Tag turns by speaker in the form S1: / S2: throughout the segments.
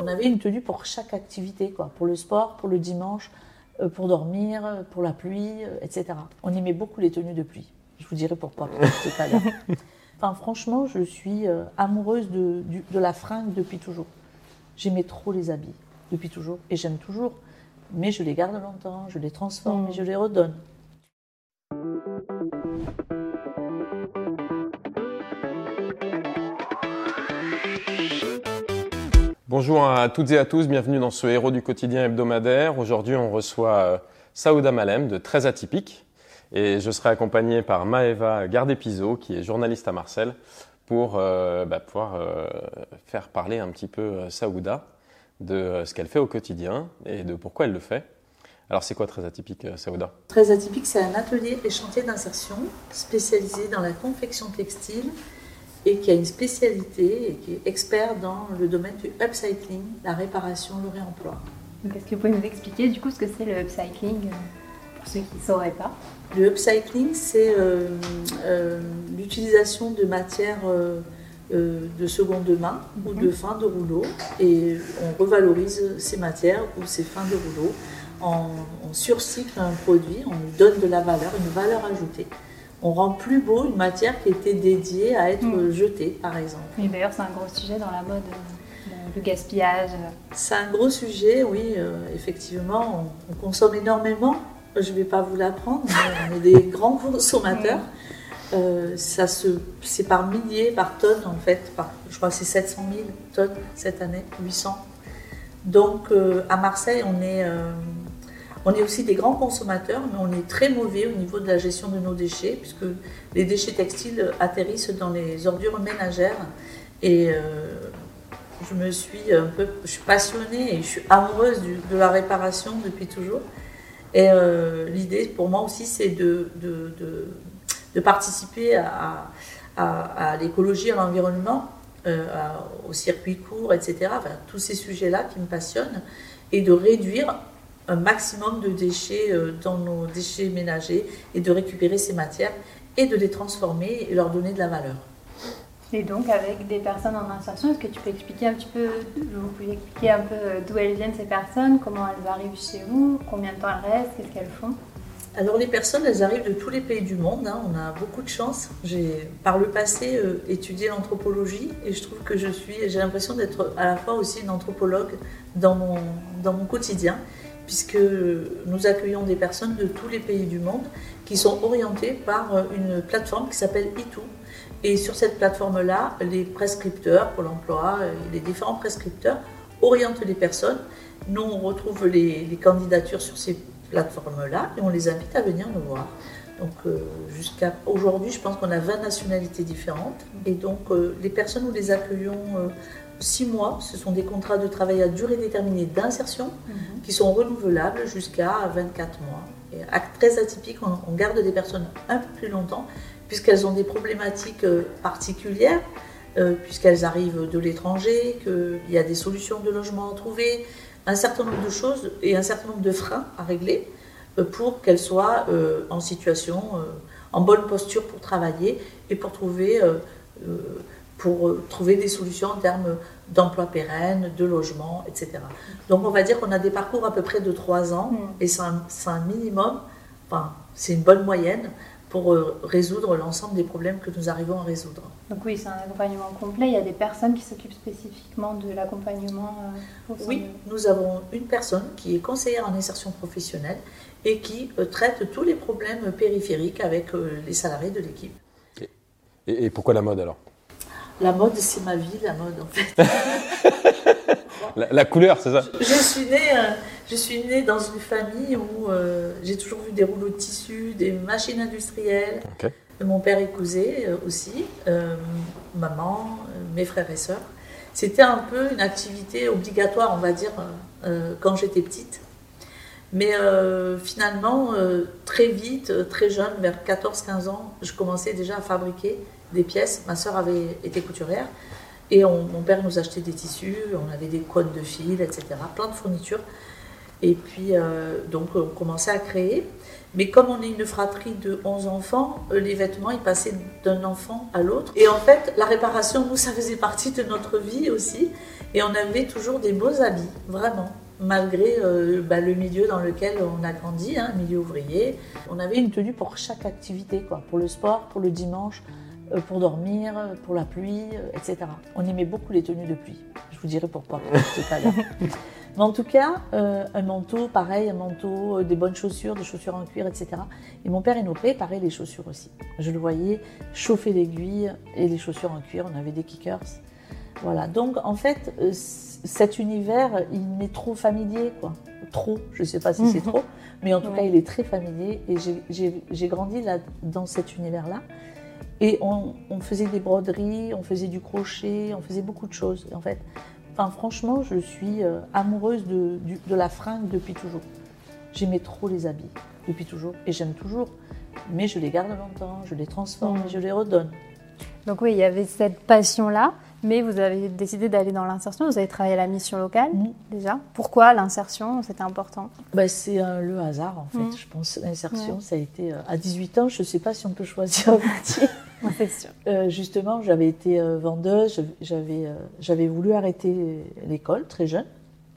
S1: On avait une tenue pour chaque activité, quoi. Pour le sport, pour le dimanche, euh, pour dormir, pour la pluie, euh, etc. On aimait beaucoup les tenues de pluie. Je vous dirai pourquoi. Enfin, franchement, je suis euh, amoureuse de, la fringue depuis toujours. J'aimais trop les habits depuis toujours et j'aime toujours. Mais je les garde longtemps, je les transforme
S2: Mm.
S1: et je les redonne.
S3: Bonjour à toutes et à tous, bienvenue dans ce héros du quotidien hebdomadaire. Aujourd'hui, on reçoit euh, Saouda Malem de Très Atypique et je serai accompagné par Maëva Gardépiso qui est journaliste à Marseille pour euh, bah, pouvoir euh, faire parler un petit peu Saouda de ce qu'elle fait au quotidien et de pourquoi elle le fait. Alors, c'est quoi Très Atypique, Saouda?
S1: Très atypique, c'est un atelier et chantier d'insertion spécialisé dans la confection textile et qui a une spécialité et qui est expert dans le domaine du upcycling, la réparation, le réemploi.
S2: Est-ce que vous pouvez nous expliquer du coup ce que c'est le upcycling euh, pour ceux qui ne sauraient pas?
S1: Le upcycling, c'est euh, euh, l'utilisation de matières euh, de seconde main ou de fin de rouleau et on revalorise ces matières ou ces fins de rouleau. On, on surcycle un produit, on lui donne de la valeur, une valeur ajoutée. On rend plus beau une matière qui était dédiée à être
S2: Mm.
S1: jetée, par exemple.
S2: Et d'ailleurs, c'est un gros sujet dans la mode, euh, le- gaspillage. euh.
S1: C'est un gros sujet, oui, euh, effectivement. On, on consomme énormément. Je ne vais pas vous l'apprendre, mais on est des grands consommateurs. Euh, ça se, c'est par milliers, par tonnes en fait. Par, je crois que c'est 700 000 tonnes cette année, 800. Donc euh, à Marseille, on est, euh, on est aussi des grands consommateurs, mais on est très mauvais au niveau de la gestion de nos déchets, puisque les déchets textiles atterrissent dans les ordures ménagères. Et euh, je me suis un peu, je suis passionnée et je suis amoureuse de la réparation depuis toujours. Et euh, l'idée pour moi aussi, c'est de, participer à, l'écologie, à l'environnement, euh, au circuit court, etc. Tous ces sujets-là qui me passionnent et de réduire un maximum de déchets euh, dans nos déchets ménagers et de récupérer ces matières et de les transformer et leur donner de la valeur.
S2: Et donc, avec des personnes en insertion, est-ce que tu peux expliquer un petit peu, vous pouvez expliquer un peu euh, d'où elles viennent ces personnes, comment elles arrivent chez vous, combien de temps elles restent, qu'est-ce qu'elles font?
S1: Alors les personnes, elles arrivent de tous les pays du monde. hein. On a beaucoup de chance. J'ai par le passé euh, étudié l'anthropologie et je trouve que je suis, j'ai l'impression d'être à la fois aussi une anthropologue dans mon, dans mon quotidien, puisque nous accueillons des personnes de tous les pays du monde qui sont orientées par euh, une plateforme qui s'appelle ITU. Et sur cette plateforme-là, les prescripteurs pour l'emploi, euh, les différents prescripteurs orientent les personnes. Nous, on retrouve les, candidatures sur ces plateformes-là et on les invite à venir nous voir. Donc euh, jusqu'à aujourd'hui, je pense qu'on a 20 nationalités différentes. Et donc euh, les personnes, nous les accueillons six mois. Ce sont des contrats de travail à durée déterminée d'insertion qui sont renouvelables jusqu'à 24 mois. Et à- très atypique, on, on garde des personnes un peu plus longtemps puisqu'elles ont des problématiques euh, particulières, euh, puisqu'elles arrivent de l'étranger, qu'il y a des solutions de logement à trouver, un certain nombre de choses et un certain nombre de freins à régler euh, pour qu'elles soient euh, en situation, euh, en bonne posture pour travailler et pour trouver, pour euh, trouver des solutions en termes d'emploi pérenne, de logement, etc. Donc on va dire qu'on a des parcours à peu près de trois ans
S2: Mm.
S1: et c'est un, minimum, enfin c'est une bonne moyenne pour euh, résoudre l'ensemble des problèmes que nous arrivons à résoudre.
S2: Donc oui, c'est un accompagnement complet. Il y a des personnes qui s'occupent spécifiquement de l'accompagnement euh,
S1: Oui,
S2: de-
S1: nous avons une personne qui est conseillère en insertion professionnelle et qui euh, traite tous les problèmes périphériques avec euh, les salariés de l'équipe.
S3: et, et pourquoi la mode alors?
S1: La mode, c'est ma vie, la mode en fait.
S3: la, la couleur, c'est ça
S1: Je suis née, euh, je suis née dans une famille où euh, j'ai toujours vu des rouleaux de tissu, des machines industrielles. Mon père est cousé euh, aussi, maman, mes frères et sœurs. C'était un peu une activité obligatoire, on va dire, quand j'étais petite. Mais euh, finalement, euh, très vite, très jeune, vers 14-15 ans, je commençais déjà à fabriquer des pièces. Ma sœur avait été couturière et on- mon père nous achetait des tissus, on avait des cônes de fil, etc. Plein de fournitures. Et puis, euh, donc, on commençait à créer. Mais comme on est une fratrie de 11 enfants, euh, les vêtements, ils passaient d'un enfant à l'autre. Et en fait, la réparation, nous, ça faisait partie de notre vie aussi. Et on avait toujours des beaux habits, vraiment, malgré euh, bah, le milieu dans lequel on a grandi, hein, milieu ouvrier. On avait une tenue pour chaque activité, quoi, pour le sport, pour le dimanche, pour dormir, pour la pluie, euh, etc. On aimait beaucoup les tenues de pluie. Je vous dirai pourquoi. Mais en tout cas, euh, un manteau, pareil, un manteau, euh, des bonnes chaussures, des chaussures en cuir, etc. Et mon père, il nous préparait les chaussures aussi. Je le voyais chauffer l'aiguille et les chaussures en cuir. On avait des kickers. Voilà. Donc, en fait, euh, cet univers, il m'est trop familier, quoi. Trop, je ne sais pas si c'est trop, mais en tout cas, il est très familier. Et j'ai grandi là, dans cet univers-là. Et on, on, faisait des broderies, on faisait du crochet, on faisait beaucoup de choses. En fait, Enfin, franchement, je suis euh, amoureuse de, de, la fringue depuis toujours. J'aimais trop les habits depuis toujours et j'aime toujours. Mais je les garde longtemps, je les transforme et je les redonne.
S2: Donc oui, il y avait cette passion-là, mais vous avez décidé d'aller dans l'insertion. Vous avez travaillé à la mission locale mm. déjà. Pourquoi l'insertion C'était important?
S1: Bah, C'est euh, le hasard en fait, mm. je pense. L'insertion, ça a été euh, à 18 ans. Je ne sais pas si on peut choisir un métier. Euh, justement, j'avais été euh, vendeuse, j'avais, euh, j'avais voulu arrêter l'école très jeune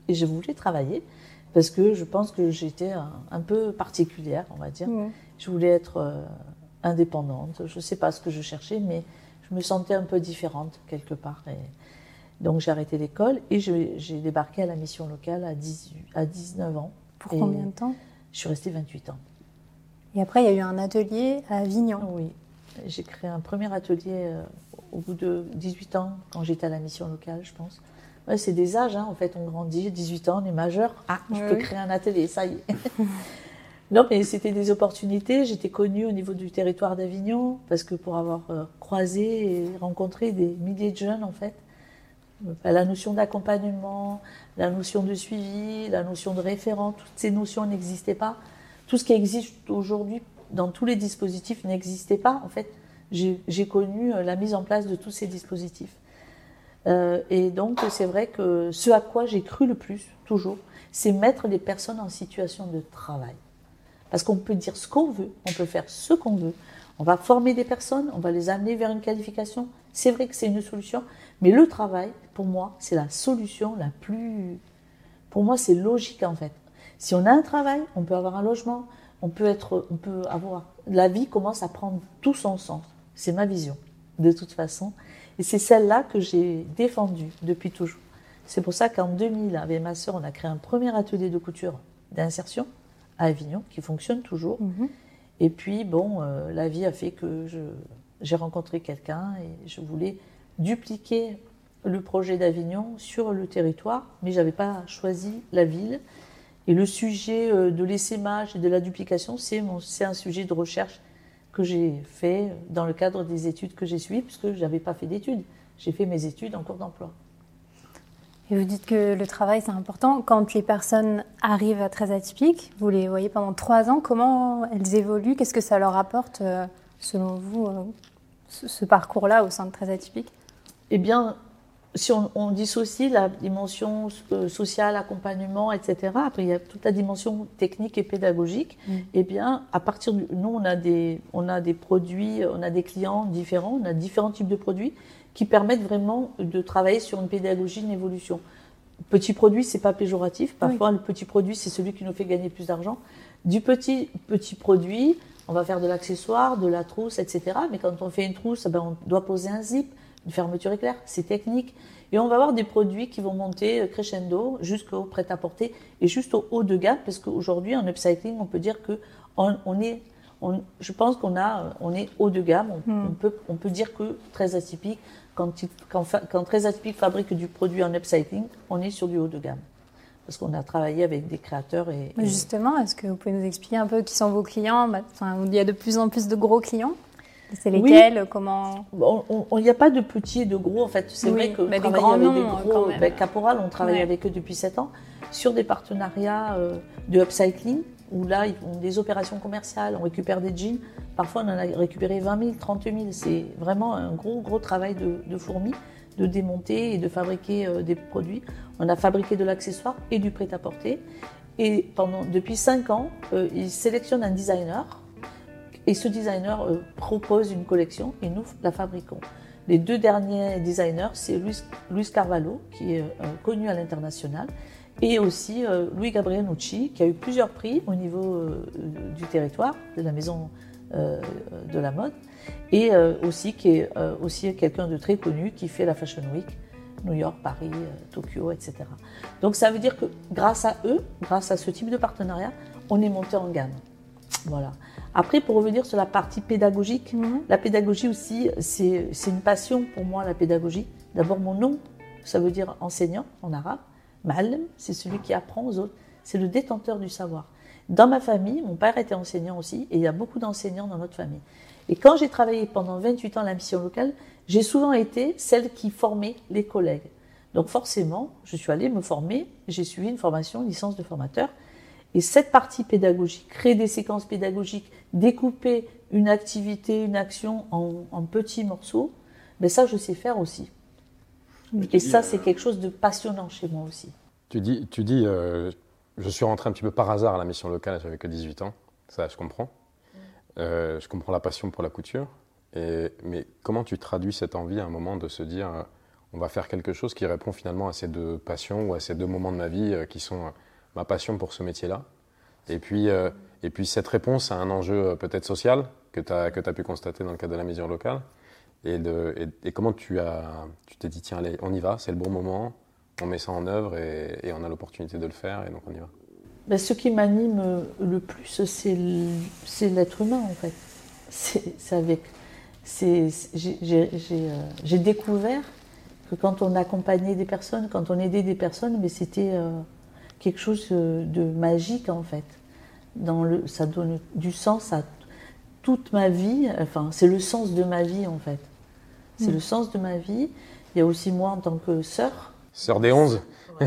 S1: et je voulais travailler parce que je pense que j'étais un, peu particulière, on va dire. Je voulais être indépendante. Je ne sais pas ce que je cherchais, mais je me sentais un peu différente quelque part. Et donc j'ai arrêté l'école et j'ai débarqué à la mission locale à, 18, à 19 ans.
S2: Pour combien de temps?
S1: Je suis restée 28 ans.
S2: Et après, il y a eu un atelier à Avignon.
S1: Oui, j'ai créé un premier atelier euh, au bout de 18 ans, quand j'étais à la mission locale, je pense. Ouais, c'est des âges, hein, en fait, on grandit, 18 ans, on est majeur. Ah, je peux créer un atelier, ça y est. non, mais c'était des opportunités. J'étais connue au niveau du territoire d'Avignon, parce que pour avoir euh, croisé et rencontré des milliers de jeunes, en fait, euh, la notion d'accompagnement, la notion de suivi, la notion de référent, toutes ces notions n'existaient pas. Tout ce qui existe aujourd'hui dans tous les dispositifs n'existait pas. En fait, j'ai connu euh, la mise en place de tous ces dispositifs. Euh, et donc, c'est vrai que ce à quoi j'ai cru le plus, toujours, c'est mettre les personnes en situation de travail. Parce qu'on peut dire ce qu'on veut, on peut faire ce qu'on veut. On va former des personnes, on va les amener vers une qualification. C'est vrai que c'est une solution, mais le travail, pour moi, c'est la solution la plus. Pour moi, c'est logique en fait. Si on a un travail, on peut avoir un logement, on peut être, on peut avoir. La vie commence à prendre tout son sens. C'est ma vision, de toute façon. Et c'est celle-là que j'ai défendue depuis toujours. C'est pour ça qu'en 2000, avec ma sœur, on a créé un premier atelier de couture d'insertion à Avignon, qui fonctionne toujours. Mhm. Et puis, bon, euh, la vie a fait que j'ai rencontré quelqu'un et je voulais dupliquer le projet d'Avignon sur le territoire, mais je n'avais pas choisi la ville. Et le sujet euh, de l'essaimage et de la duplication, c'est un sujet de recherche que j'ai fait dans le cadre des études que j'ai suivies, puisque je n'avais pas fait d'études. J'ai fait mes études en cours d'emploi.
S2: Et vous dites que le travail, c'est important. Quand les personnes arrivent à très atypiques, vous les voyez pendant trois ans, comment elles évoluent? Qu'est-ce que ça leur apporte, euh, selon vous, euh, ce parcours-là au sein de très atypiques
S1: Eh bien, si on, dissocie la dimension euh, sociale, accompagnement, etc., après il y a toute la dimension technique et pédagogique, mm. eh bien, à partir de nous, on a, des, on a des produits, on a des clients différents, on a différents types de produits qui permettent vraiment de travailler sur une pédagogie, une évolution. Petit produit, c'est pas péjoratif. Parfois, le petit produit, c'est celui qui nous fait gagner plus d'argent. Du petit, petit produit, on va faire de l'accessoire, de la trousse, etc. Mais quand on fait une trousse, eh ben, on doit poser un zip une fermeture éclair, c'est technique. Et on va avoir des produits qui vont monter euh, crescendo jusqu'au prêt-à-porter et juste au haut de gamme, parce qu'aujourd'hui, en upcycling, on peut dire que on, est, je pense qu'on a, on est haut de gamme. On, hmm. peut, on peut dire que très atypique, quand, quand, quand très atypique fabrique du produit en upcycling, on est sur du haut de gamme parce qu'on a travaillé avec des créateurs. Et,
S2: Justement, est-ce que vous pouvez nous expliquer un peu qui sont vos clients? Bah, enfin, Il y a de plus en plus de gros clients. C'est lesquels Comment
S1: Il n'y a pas de petits et de gros en fait. C'est vrai que mais des grands avec des gros, ben, Caporal, on travaille avec eux depuis 7 ans sur des partenariats euh, de upcycling où là ils font des opérations commerciales, on récupère des jeans. Parfois on en a récupéré 20 000, 30 000. C'est vraiment un gros gros travail de, fourmi de démonter et de fabriquer euh, des produits. On a fabriqué de l'accessoire et du prêt-à-porter. Et pendant, depuis 5 ans, euh, ils sélectionnent un designer et ce designer euh, propose une collection et nous la fabriquons. les deux derniers designers, c'est Luis, Carvalho, qui est connu à l'international, et aussi Louis Gabriel Nucci, qui a eu plusieurs prix au niveau du territoire, de la maison de la mode, et aussi qui est aussi quelqu'un de très connu qui fait la Fashion Week New York, Paris, euh, Tokyo, etc. Donc ça veut dire que grâce à eux, grâce à ce type de partenariat, on est monté en gamme. Voilà. Après, pour revenir sur la partie pédagogique, la pédagogie aussi, c'est une passion pour moi, la pédagogie. D'abord, mon nom, ça veut dire enseignant en arabe. Ma'alem, c'est celui qui apprend aux autres. C'est le détenteur du savoir. Dans ma famille, mon père était enseignant aussi, et il y a beaucoup d'enseignants dans notre famille. Et quand j'ai travaillé pendant 28 ans à la mission locale, j'ai souvent été celle qui formait les collègues. Donc forcément, je suis allée me former, j'ai suivi une formation, une licence de formateur. Et cette partie pédagogique, créer des séquences pédagogiques, découper une activité, une action en, petits morceaux, mais ben ça, je sais faire aussi. Et ça, c'est euh, quelque chose de passionnant chez moi aussi.
S3: Tu dis, tu dis euh, je suis rentré un petit peu par hasard à la mission locale, j'avais que 18 ans. Ça, je comprends. Euh, je comprends la passion pour la couture mais comment tu traduis cette envie à un moment de se dire on va faire quelque chose qui répond finalement à ces deux passions ou à ces deux moments de ma vie qui sont ma passion pour ce métier-là. Et puis, et puis cette réponse à un enjeu peut-être social que tu as, as, pu constater dans le cadre de la mesure locale. Et, de, et, comment tu as tu t'es dit tiens allez on y va c'est le bon moment on met ça en œuvre et, on a l'opportunité de le faire et donc on y va.
S1: Ben, ce qui m'anime le plus c'est l'être humain en fait. C'est avec euh, j'ai découvert que quand on accompagnait des personnes, quand on aidait des personnes, mais c'était euh, quelque chose de magique en fait. Dans le, ça donne du sens à toute ma vie. Enfin, c'est le sens de ma vie en fait. C'est le mm. sens de ma vie. Il y a aussi moi en tant que sœur.
S3: Sœur des onze.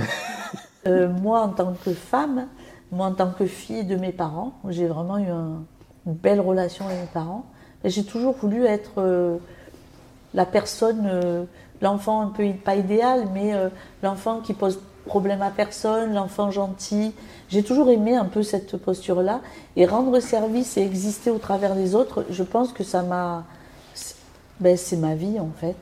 S1: Euh, moi en tant que femme, moi en tant que fille de mes parents, j'ai vraiment eu une belle relation avec mes parents. J'ai toujours voulu être euh, la personne, euh, l'enfant un peu pas idéal, mais euh, l'enfant qui pose problème à personne, l'enfant gentil. J'ai toujours aimé un peu cette posture-là. Et rendre service et exister au travers des autres, je pense que ça m'a. Ben, c'est ma vie en fait.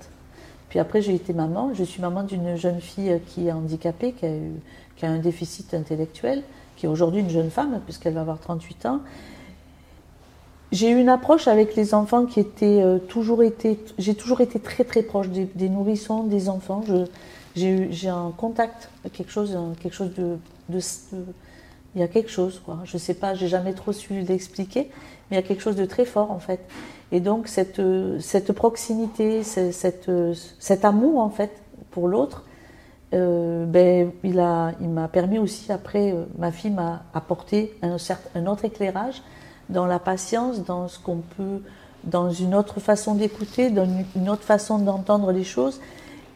S1: Puis après, j'ai été maman. Je suis maman d'une jeune fille qui est handicapée, qui a, eu, qui a un déficit intellectuel, qui est aujourd'hui une jeune femme, puisqu'elle va avoir 38 ans. J'ai eu une approche avec les enfants qui était euh, toujours été, j'ai toujours été très très proche des, nourrissons, des enfants. J'ai un contact, quelque chose, quelque chose de, il y a quelque chose quoi. Je sais pas, j'ai jamais trop su l'expliquer, mais il y a quelque chose de très fort en fait. Et donc cette cette proximité, cette, cet amour en fait pour l'autre, euh, ben il a, il m'a permis aussi après, euh, ma fille m'a apporté un, un autre éclairage dans la patience, dans ce qu'on peut, dans une autre façon d'écouter, dans une autre façon d'entendre les choses.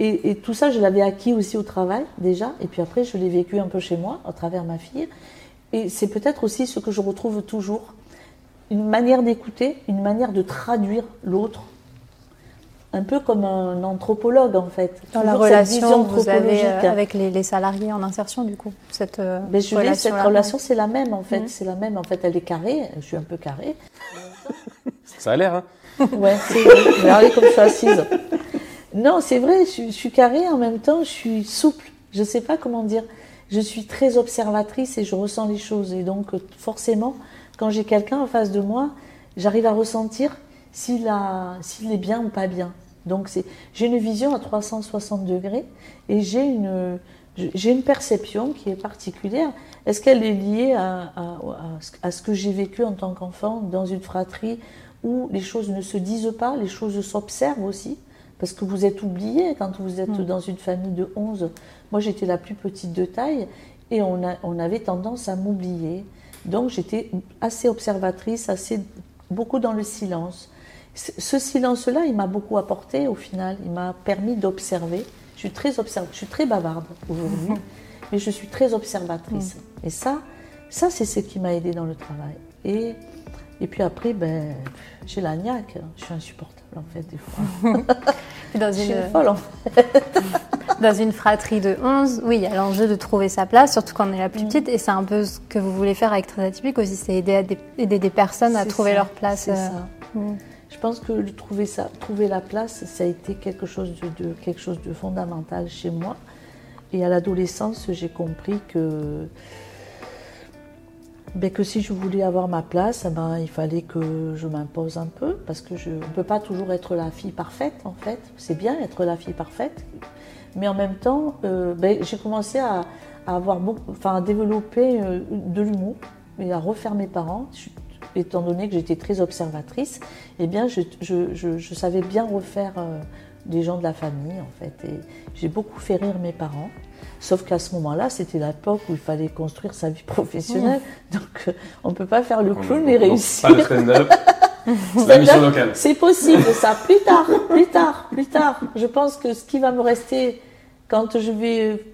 S1: Et, tout ça, je l'avais acquis aussi au travail déjà, et puis après, je l'ai vécu un peu chez moi, à travers ma fille. Et c'est peut-être aussi ce que je retrouve toujours, une manière d'écouter, une manière de traduire l'autre un peu comme un anthropologue en fait.
S2: Dans la relation que vous avez euh, avec les, salariés en insertion du coup, cette
S1: Mais euh, ben, je relation, cette relation c'est la même en fait, mhm. c'est la même en fait, elle est carrée, je suis un peu carrée.
S3: Ça a l'air hein.
S1: Ouais, c'est regardez comme je suis assise. Non, c'est vrai, je, suis carrée en même temps, je suis souple. Je sais pas comment dire. Je suis très observatrice et je ressens les choses et donc forcément, quand j'ai quelqu'un en face de moi, j'arrive à ressentir s'il est bien ou pas bien. Donc j'ai une vision à 360 degrés et j'ai une, perception qui est particulière. Est-ce qu'elle est liée à, ce que j'ai vécu en tant qu'enfant dans une fratrie où les choses ne se disent pas, les choses s'observent aussi? Parce que vous êtes oublié quand vous êtes mm. dans une famille de 11. Moi j'étais la plus petite de taille et on, a, on avait tendance à m'oublier. Donc j'étais assez observatrice, assez beaucoup dans le silence. Ce silence-là, il m'a beaucoup apporté au final. Il m'a permis d'observer. Je suis très je suis très bavarde aujourd'hui, mais je suis très observatrice. Mm. Et ça, ça c'est ce qui m'a aidé dans le travail. Et, et puis après, ben, j'ai la niaque. Je suis insupportable en fait des fois.
S2: dans une... Je suis folle en fait. dans une fratrie de 11, oui, il y a l'enjeu de trouver sa place, surtout quand on est la plus mm. petite. Et c'est un peu ce que vous voulez faire avec Très Atypique aussi, c'est aider, aider, des personnes à trouver leur place.
S1: C'est euh, ça. Mm pense que trouver, ça, trouver la place, ça a été quelque chose de, quelque chose de fondamental chez moi. Et à l'adolescence, j'ai compris que, ben, que si je voulais avoir ma place, eh ben, il fallait que je m'impose un peu, parce que je ne peut pas toujours être la fille parfaite, en fait. C'est bien être la fille parfaite, mais en même temps, euh, ben, j'ai commencé à, avoir enfin, à développer euh, de l'humour et à refaire mes parents. étant donné que j'étais très observatrice, eh bien, je, savais bien refaire euh, des gens de la famille, en fait. J'ai beaucoup fait rire mes parents. Sauf qu'à ce moment-là, c'était l'époque où il fallait construire sa vie professionnelle. Donc, on ne peut pas faire le clown et réussir. C'est possible, ça, plus tard, plus tard, plus tard. Je pense que ce qui va me rester quand je vais.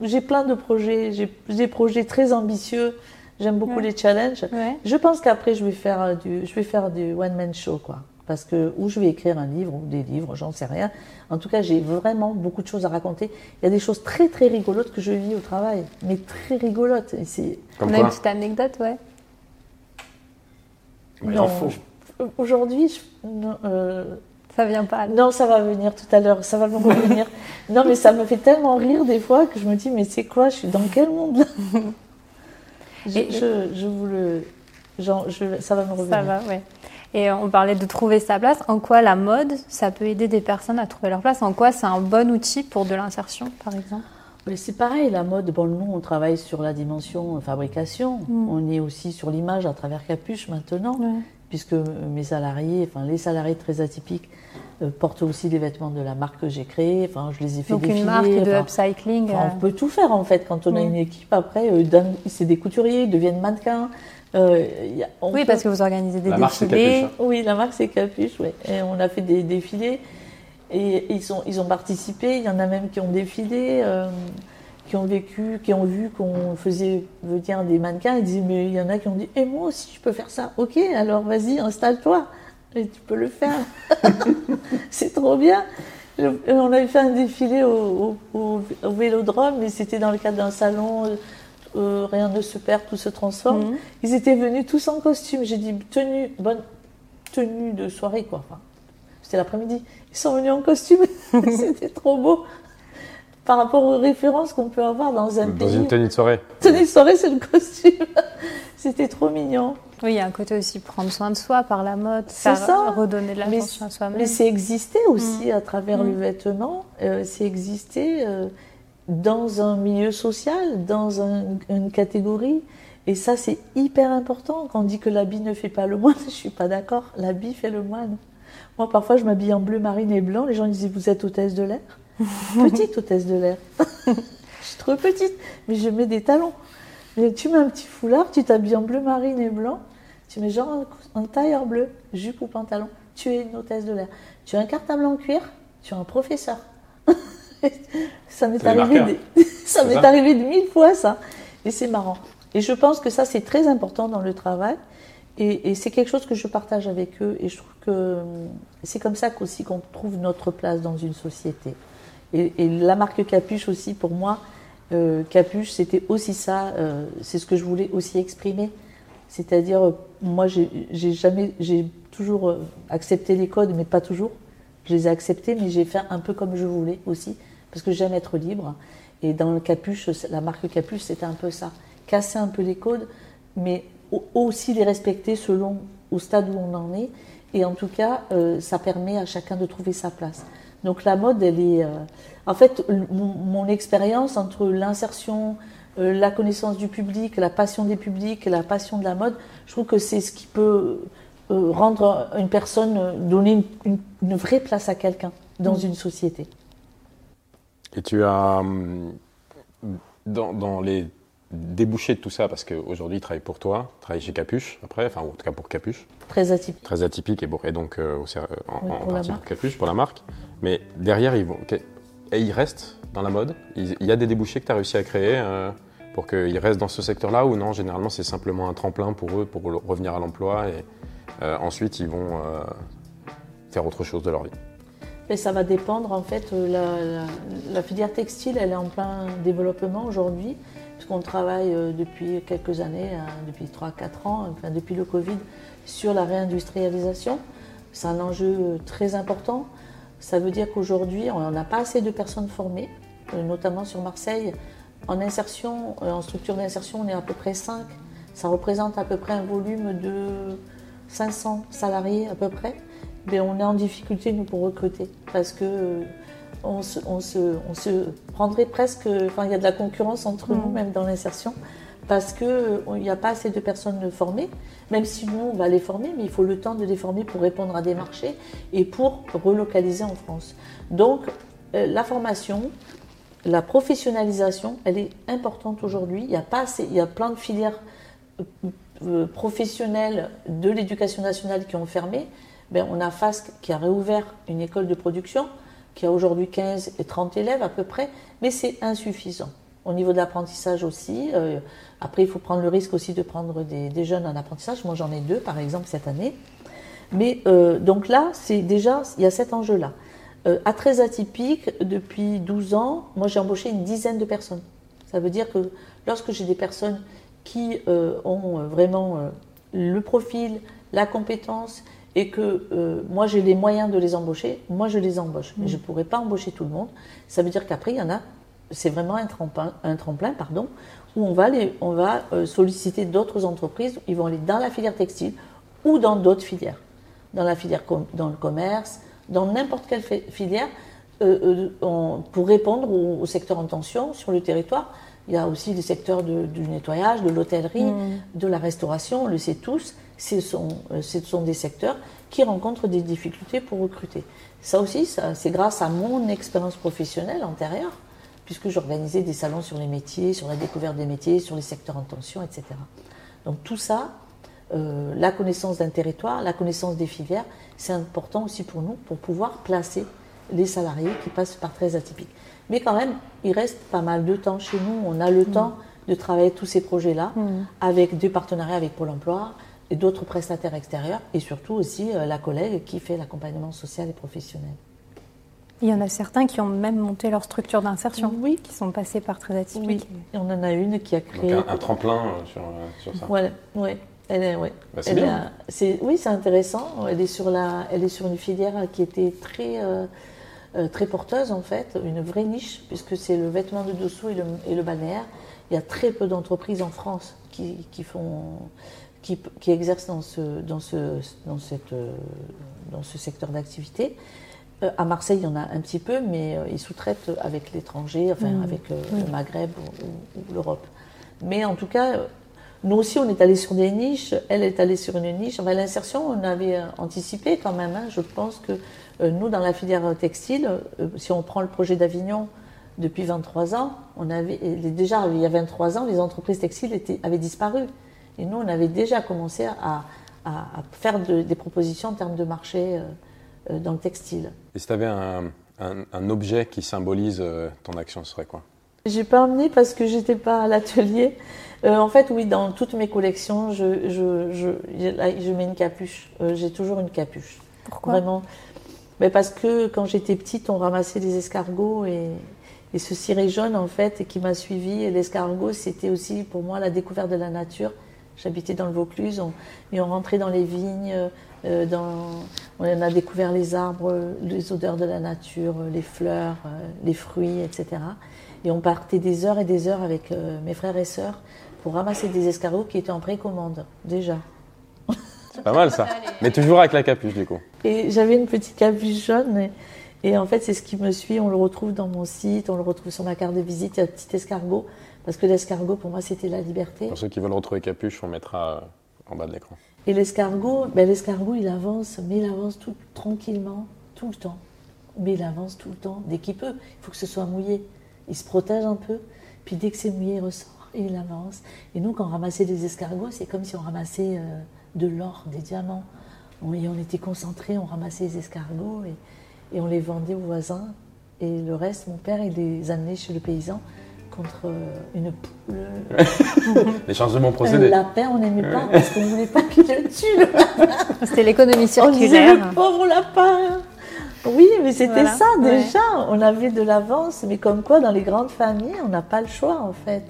S1: J'ai plein de projets, j'ai des projets très ambitieux. J'aime beaucoup les challenges. Je pense qu'après, je vais faire du, je vais faire du one-man show, quoi. Parce que, ou je vais écrire un livre, ou des livres, j'en sais rien. En tout cas, j'ai vraiment beaucoup de choses à raconter. Il y a des choses très, très rigolotes que je vis au travail. Mais très rigolotes.
S2: On a une petite anecdote, ouais.
S1: non, aujourd'hui, euh,
S2: ça vient pas.
S1: Non, ça va venir tout à l'heure, ça va me revenir. non, mais ça me fait tellement rire des fois que je me dis, mais c'est quoi Je suis dans quel monde je, je, vous le. Genre, ça va me revenir.
S2: Ça va, ouais. Et on parlait de trouver sa place. En quoi la mode, ça peut aider des personnes à trouver leur place? En quoi c'est un bon outil pour de l'insertion, par exemple?
S1: C'est pareil, la mode, bon, nous on travaille sur la dimension fabrication, mm. on est aussi sur l'image à travers Capuche maintenant, puisque mes salariés, enfin les salariés très atypiques, euh, portent aussi des vêtements de la marque que j'ai créée, enfin je les ai fait
S2: Donc
S1: une
S2: marque de upcycling.
S1: on euh. peut tout faire en fait, quand on a une équipe après, euh, c'est des couturiers, ils deviennent mannequins,
S2: euh, oui, parce que vous organisez des défilés.
S1: Hein. Oui, la marque c'est Capuche, oui. Et on a fait des défilés et ils, sont, ils ont participé. Il y en a même qui ont défilé, euh, qui ont vécu, qui ont vu qu'on faisait venir des mannequins. Ils disaient, mais il y en a qui ont dit, et moi aussi je peux faire ça. Ok, alors vas-y, installe-toi. Et tu peux le faire. c'est trop bien. On avait fait un défilé au, au vélodrome, mais c'était dans le cadre d'un salon euh, rien ne se perd, tout se transforme. Mhm. Ils étaient venus tous en costume. J'ai dit tenue, bonne tenue de soirée, quoi. Enfin, c'était l'après-midi. Ils sont venus en costume. C'était trop beau. Par rapport aux références qu'on peut avoir dans un
S3: dans Dans une tenue de soirée.
S1: Tenue de soirée, c'est le costume. C'était trop mignon.
S2: Oui, il y a un côté aussi prendre soin de soi par la mode, ça. redonner de l'attention à soi-même.
S1: Mais c'est exister aussi mhm. à travers le mhm. vêtement. Euh, c'est exister. Euh, dans un milieu social, dans une catégorie. Et ça, c'est hyper important. Quand on dit que l'habit ne fait pas le moine, je ne suis pas d'accord. L'habit fait le moine. Moi, parfois, je m'habille en bleu marine et blanc. Les gens disent Vous êtes hôtesse de l'air? Petite hôtesse de l'air. je suis trop petite, mais je mets des talons. Mais tu mets un petit foulard, tu t'habilles en bleu marine et blanc, tu mets genre un, tailleur bleu, jupe ou pantalon. Tu es une hôtesse de l'air. Tu as un cartable en cuir, tu es un professeur. ça m'est arrivé, de... ça m'est arrivé de mille fois ça. Et c'est marrant. Et je pense que ça, c'est très important dans le travail. Et, c'est quelque chose que je partage avec eux. Et je trouve que c'est comme ça qu'aussi qu'on trouve notre place dans une société. Et, la marque Capuche aussi, pour moi, euh, Capuche, c'était aussi ça. Euh, c'est ce que je voulais aussi exprimer. C'est-à-dire, euh, moi, j'ai jamais, j'ai toujours accepté les codes, mais pas toujours. Je les ai acceptés, mais j'ai fait un peu comme je voulais aussi parce que j'aime être libre. Et dans le capuche, la marque capuche, c'était un peu ça. Casser un peu les codes, mais aussi les respecter selon au stade où on en est. Et en tout cas, euh, ça permet à chacun de trouver sa place. Donc la mode, elle est... Euh, en fait, mon, expérience entre l'insertion, euh, la connaissance du public, la passion des publics, la passion de la mode, je trouve que c'est ce qui peut rendre une personne, donner une, une vraie place à quelqu'un dans mmh. une société.
S3: Et tu as, hum, dans, les débouchés de tout ça, parce qu'aujourd'hui, il travaille pour toi, il travaille chez Capuche, après, enfin, en tout cas pour Capuche.
S1: Très atypique.
S3: Très atypique, et, et donc euh, euh, en, partie pour Capuche, pour la marque. Mais derrière, ils vont. Et ils restent dans la mode. Il y a des débouchés que tu as réussi à créer euh, pour qu'ils restent dans ce secteur-là, ou non, généralement, c'est simplement un tremplin pour eux, pour revenir à l'emploi, et ensuite, ils vont faire autre chose de leur vie.
S1: Ça va dépendre, en fait, euh, la, filière textile, elle est en plein développement aujourd'hui, puisqu'on travaille euh, depuis quelques années, hein, depuis 3-4 ans, enfin depuis le Covid, sur la réindustrialisation. c'est un enjeu très important. Ça veut dire qu'aujourd'hui, on n'a pas assez de personnes formées, euh, notamment sur Marseille. En insertion, euh, en structure d'insertion, on est à peu près 5. Ça représente à peu près un volume de 500 salariés à peu près. Mais on est en difficulté, nous, pour recruter. Parce que euh, on se, on se, prendrait presque. Enfin, il y a de la concurrence entre nous, mmh. même dans l'insertion parce qu'il n'y a pas assez de personnes formées, même si nous, on va les former, mais il faut le temps de les former pour répondre à des marchés et pour relocaliser en France. Donc, euh, la formation, la professionnalisation, elle est importante aujourd'hui. Il y a pas il y a plein de filières euh, euh, professionnelles de l'éducation nationale qui ont fermé. Ben, on a FASC qui a réouvert une école de production, qui a aujourd'hui 15 et 30 élèves à peu près, mais c'est insuffisant. Au niveau de l'apprentissage aussi, après, il faut prendre le risque aussi de prendre des, jeunes en apprentissage. Moi, j'en ai deux, par exemple, cette année. Mais euh, donc là, c'est déjà, il y a cet enjeu-là. Euh, à très atypique, depuis 12 ans, moi, j'ai embauché une dizaine de personnes. Ça veut dire que lorsque j'ai des personnes qui euh, ont vraiment le profil, la compétence, et que moi j'ai les moyens de les embaucher, moi je les embauche. Mais mmh. je ne pourrais pas embaucher tout le monde. Ça veut dire qu'après, il y en a, c'est vraiment un tremplin, un tremplin pardon, où on va, les, on va euh, solliciter d'autres entreprises. Ils vont aller dans la filière textile ou dans d'autres filières. Dans la filière, dans le commerce, dans n'importe quelle filière, euh, euh, pour répondre au, secteur en tension sur le territoire. Il y a aussi les secteurs du nettoyage, de l'hôtellerie, mmh. de la restauration, on le sait tous. Ce sont, ce sont des secteurs qui rencontrent des difficultés pour recruter. Ça aussi, c'est grâce à mon expérience professionnelle antérieure puisque j'organisais des salons sur les métiers, sur la découverte des métiers, sur les secteurs en tension, etc. Donc tout ça, euh, la connaissance d'un territoire, la connaissance des filières, c'est important aussi pour nous pour pouvoir placer les salariés qui passent par très atypiques. Mais quand même, il reste pas mal de temps chez nous. On a le mm. temps de travailler tous ces projets-là mm. avec des partenariats avec Pôle emploi et d'autres prestataires extérieurs et surtout aussi euh, la collègue qui fait l'accompagnement social et professionnel.
S2: Il y en a certains qui ont même monté leur structure d'insertion, oui. qui sont passés par très atypique.
S1: Oui, on en a une qui a créé.
S3: un, tremplin euh, sur, euh, sur, ça.
S1: Voilà, ouais. Elle est, ouais.
S3: Bah, c'est bien.
S1: oui, c'est intéressant. Elle est, sur la, elle est sur une filière qui était très, euh, très porteuse, en fait, une vraie niche, puisque c'est le vêtement de dessous et le, et le balnéaire. Il y a très peu d'entreprises en France qui, qui font, qui, qui, exercent dans ce, dans ce, dans cette, dans ce secteur d'activité. Euh, à Marseille, il y en a un petit peu, mais euh, ils sous-traitent avec l'étranger, enfin mmh. avec euh, le Maghreb ou, l'Europe. Mais en tout cas, nous aussi, on est allé sur des niches. Elle est allée sur une niche. Enfin, l'insertion, on avait anticipé quand même. Hein. Je pense que nous, dans la filière textile, si on prend le projet d'Avignon depuis 23 ans, on avait déjà il y a 23 ans, les entreprises textiles étaient, avaient disparu. Et nous, on avait déjà commencé à, à, faire des propositions en termes de marché. Euh, dans le textile.
S3: Et si tu avais un, un, objet qui symbolise euh, ton action, ce serait quoi?
S1: J'ai pas emmené parce que j'étais pas à l'atelier. Euh, en fait, oui, dans toutes mes collections, je, je, je, je mets une capuche. J'ai toujours une capuche.
S2: Pourquoi?
S1: Vraiment. Mais parce que quand j'étais petite, on ramassait des escargots et, et ce ciré jaune, en fait, qui m'a suivi. Et l'escargot, c'était aussi pour moi la découverte de la nature. J'habitais dans le Vaucluse et on rentrait dans les vignes, euh, on a découvert les arbres, les odeurs de la nature, les fleurs, euh, les fruits, etc. Et on partait des heures et des heures avec euh, mes frères et sœurs pour ramasser des escargots qui étaient en précommande, déjà.
S3: C'est pas mal ça. Mais toujours avec la capuche du coup.
S1: Et j'avais une petite capuche jaune. Et, en fait, c'est ce qui me suit. On le retrouve dans mon site, on le retrouve sur ma carte de visite. Il y a un petit escargot. Parce que l'escargot, pour moi, c'était la liberté.
S3: Pour ceux qui veulent retrouver capuche, on mettra en bas de l'écran.
S1: Et l'escargot, ben l'escargot, il avance, mais il avance tout tranquillement, tout le temps. Mais il avance tout le temps, dès qu'il peut. Il faut que ce soit mouillé. Il se protège un peu, puis dès que c'est mouillé, il ressort et il avance. Et nous, quand on ramassait des escargots, c'est comme si on ramassait euh, de l'or, des diamants. On, et on était concentrés, on ramassait les escargots et, et on les vendait aux voisins. Et le reste, mon père, il les amenait chez le paysan contre euh, une poule.
S3: Les changements procédés.
S1: Un lapin, on n'aimait pas parce qu'on ne voulait pas qu'il le tue.
S2: C'était l'économie circulaire.
S1: On le pauvre lapin. Oui, mais c'était ça déjà. On avait de l'avance, mais comme quoi dans les grandes familles, on n'a pas le choix en fait.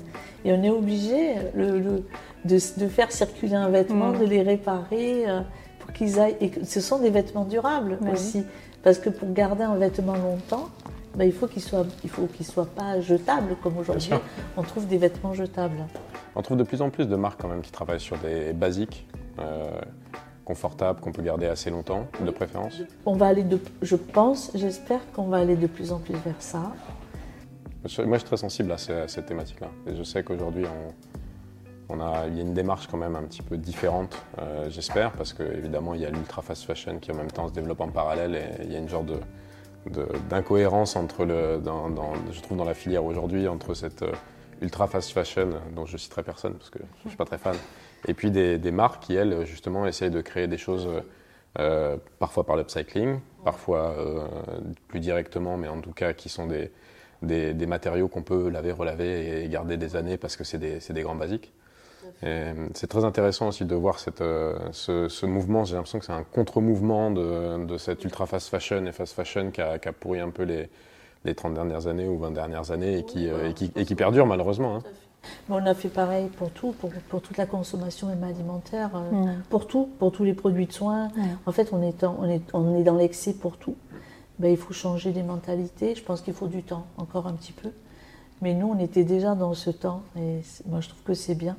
S1: Et on est obligé le, de, faire circuler un vêtement, mm. de les réparer. Euh, qu'ils aillent. Et ce sont des vêtements durables aussi. Parce que pour garder un vêtement longtemps, bah, il faut qu'il soit, il faut qu'il soit pas jetable comme aujourd'hui. On trouve des vêtements jetables.
S3: On trouve de plus en plus de marques quand même qui travaillent sur des basiques. Euh, confortables qu'on peut garder assez longtemps, de préférence
S1: On va aller de, je pense, j'espère qu'on va aller de plus en plus vers ça.
S3: Moi, je suis très sensible à, cette thématique-là. Et je sais qu'aujourd'hui, on, a, il y a une démarche quand même un petit peu différente, euh, j'espère, parce qu'évidemment, il y a l'ultra fast fashion qui en même temps se développe en parallèle et il y a une genre de, d'incohérence entre le, dans, je trouve dans la filière aujourd'hui entre cette euh, ultra fast fashion dont je citerai personne parce que je suis pas très fan et puis des, marques qui elles justement essayent de créer des choses euh, parfois par l'upcycling parfois euh, plus directement mais en tout cas qui sont des, des, matériaux qu'on peut laver relaver et garder des années parce que c'est des, des grands basiques c'est très intéressant aussi de voir cette, euh, ce, mouvement. J'ai l'impression que c'est un contre-mouvement de, de, cette ultra fast fashion et fast fashion qui a, qui a pourri un peu les, les, 30 dernières années ou 20 dernières années et qui, euh, et qui, et qui perdure malheureusement. Hein.
S1: on a fait pareil pour tout, pour, pour toute la consommation même alimentaire, euh, pour tout, pour tous les produits de soins. En fait, on est, on est, on est dans l'excès pour tout. Ben, il faut changer les mentalités. Je pense qu'il faut du temps, encore un petit peu. Mais nous, on était déjà dans ce temps et moi, je trouve que c'est bien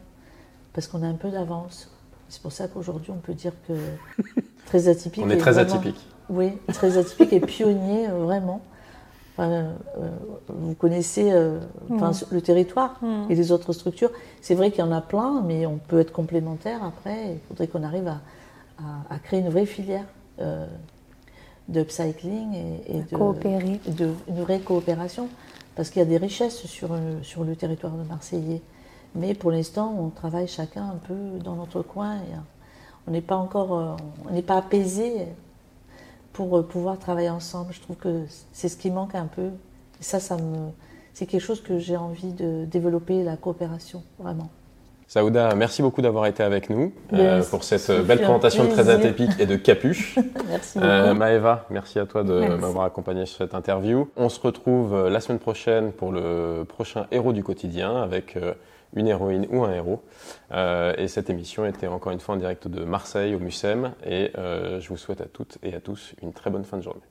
S1: parce qu'on a un peu d'avance. C'est pour ça qu'aujourd'hui, on peut dire que très atypique.
S3: on est très atypique.
S1: Oui, très atypique et pionnier, euh, vraiment. Euh, vous connaissez euh, mm. le territoire mm. et les autres structures. C'est vrai qu'il y en a plein, mais on peut être complémentaire après. Il faudrait qu'on arrive à, créer une vraie filière d'upcycling et, et de,
S2: coopérer.
S1: de, une vraie coopération. Parce qu'il y a des richesses sur, sur le territoire de Marseillais. Mais pour l'instant, on travaille chacun un peu dans notre coin et euh, on n'est pas encore, euh, on n'est pas apaisé pour euh, pouvoir travailler ensemble. Je trouve que c'est ce qui manque un peu. Et ça, ça me, c'est quelque chose que j'ai envie de développer, la coopération, vraiment.
S3: Saouda, merci beaucoup d'avoir été avec nous pour cette belle présentation de très atypique et de capuche.
S1: merci beaucoup.
S3: Maëva, merci à toi de m'avoir accompagné sur cette interview. On se retrouve la semaine prochaine pour le prochain héros du quotidien avec une héroïne ou un héros. Euh, et cette émission était encore une fois en direct de Marseille au MUSEM. Et euh, je vous souhaite à toutes et à tous une très bonne fin de journée.